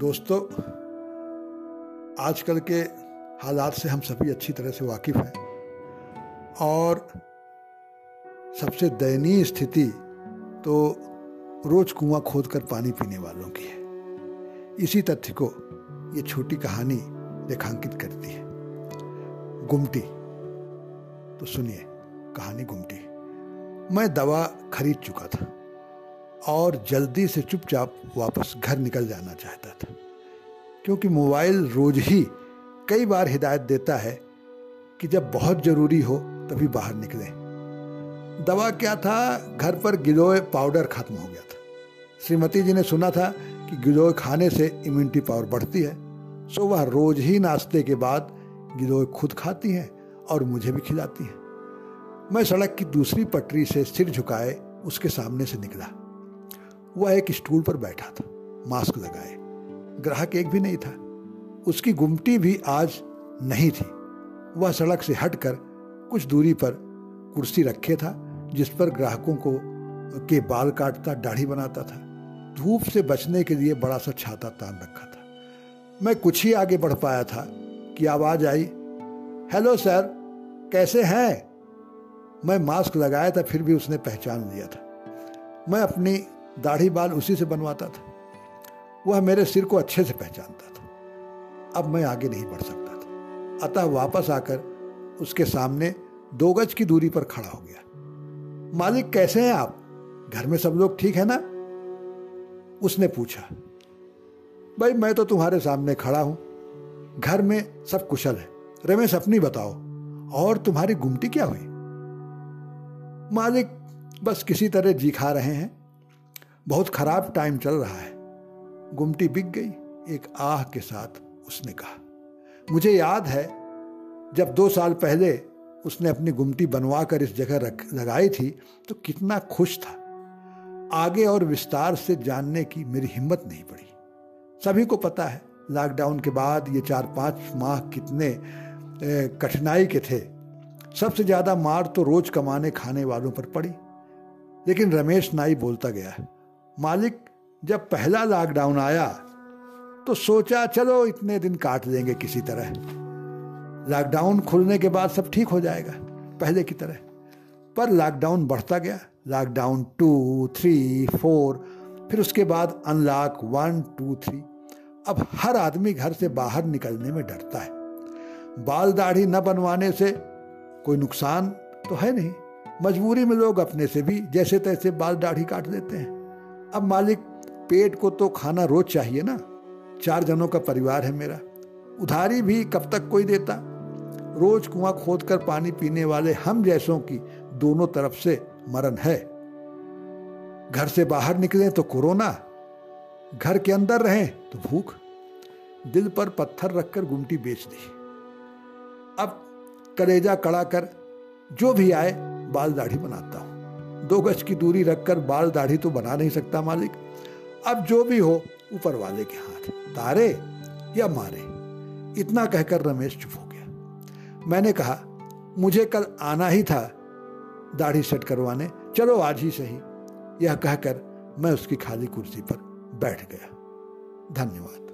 दोस्तों, आजकल के हालात से हम सभी अच्छी तरह से वाकिफ हैं। और सबसे दयनीय स्थिति तो रोज कुआँ खोद कर पानी पीने वालों की है। इसी तथ्य को ये छोटी कहानी रेखांकित करती है। गुमटी। तो सुनिए, कहानी गुमटी। मैं दवा खरीद चुका था। और जल्दी से चुपचाप वापस घर निकल जाना चाहता था, क्योंकि मोबाइल रोज ही कई बार हिदायत देता है कि जब बहुत ज़रूरी हो तभी बाहर निकले। दवा क्या था? घर पर गिलोय पाउडर खत्म हो गया था। श्रीमती जी ने सुना था कि गिलोय खाने से इम्यूनिटी पावर बढ़ती है, सो वह रोज ही नाश्ते के बाद गिलोय खुद खाती हैं और मुझे भी खिलाती हैं। मैं सड़क की दूसरी पटरी से सिर झुकाए उसके सामने से निकला। वह एक स्टूल पर बैठा था, मास्क लगाए। ग्राहक एक भी नहीं था। उसकी गुमटी भी आज नहीं थी। वह सड़क से हटकर कुछ दूरी पर कुर्सी रखे था, जिस पर ग्राहकों को के बाल काटता, दाढ़ी बनाता था। धूप से बचने के लिए बड़ा सा छाता तान रखा था। मैं कुछ ही आगे बढ़ पाया था कि आवाज़ आई, हेलो सर, कैसे हैं? मैं मास्क लगाया था, फिर भी उसने पहचान लिया था। मैं अपनी दाढ़ी बाल उसी से बनवाता था। वह मेरे सिर को अच्छे से पहचानता था। अब मैं आगे नहीं बढ़ सकता था। अतः वापस आकर उसके सामने दो गज की दूरी पर खड़ा हो गया। मालिक, कैसे हैं आप? घर में सब लोग ठीक है ना? उसने पूछा, भाई, मैं तो तुम्हारे सामने खड़ा हूँ। घर में सब कुशल है। रमेश, अपनी बताओ, और तुम्हारी गुमटी क्या हुई? मालिक बस किसी तरह जी खा रहे हैं। बहुत खराब टाइम चल रहा है। गुमटी बिक गई, एक आह के साथ उसने कहा, मुझे याद है, जब दो साल पहले उसने अपनी गुमटी बनवा कर इस जगह रख, लगाई थी तो कितना खुश था। आगे और विस्तार से जानने की मेरी हिम्मत नहीं पड़ी। सभी को पता है लॉकडाउन के बाद ये चार पाँच माह कितने कठिनाई के थे। सबसे ज़्यादा मार तो रोज कमाने खाने वालों पर पड़ी। लेकिन रमेश नाई बोलता गया मालिक जब पहला लॉकडाउन आया तो सोचा, चलो, इतने दिन काट लेंगे किसी तरह। लॉकडाउन खुलने के बाद सब ठीक हो जाएगा, पहले की तरह. पर लॉकडाउन बढ़ता गया। लॉकडाउन टू थ्री फोर फिर उसके बाद अनलॉक वन टू थ्री अब हर आदमी घर से बाहर निकलने में डरता है। बाल दाढ़ी न बनवाने से कोई नुकसान तो है नहीं। मजबूरी में लोग अपने से भी जैसे तैसे बाल दाढ़ी काट देते हैं। अब मालिक पेट को तो खाना रोज चाहिए ना। चार जनों का परिवार है मेरा। उधारी भी कब तक कोई देता? रोज कुआँ खोद कर पानी पीने वाले हम जैसों की दोनों तरफ़ से मरण है। घर से बाहर निकले तो कोरोना। घर के अंदर रहें तो भूख। दिल पर पत्थर रखकर गुमटी बेच दी। अब कलेजा कड़ा कर जो भी आए, बाल दाढ़ी बनाता हूँ। दो गज की दूरी रखकर बाल दाढ़ी तो बना नहीं सकता मालिक। अब जो भी हो, ऊपर वाले के हाथ। तारे या मारे? इतना कहकर रमेश चुप हो गया। मैंने कहा, मुझे कल आना ही था दाढ़ी सेट करवाने। चलो आज ही सही यह कहकर मैं उसकी खाली कुर्सी पर बैठ गया। धन्यवाद।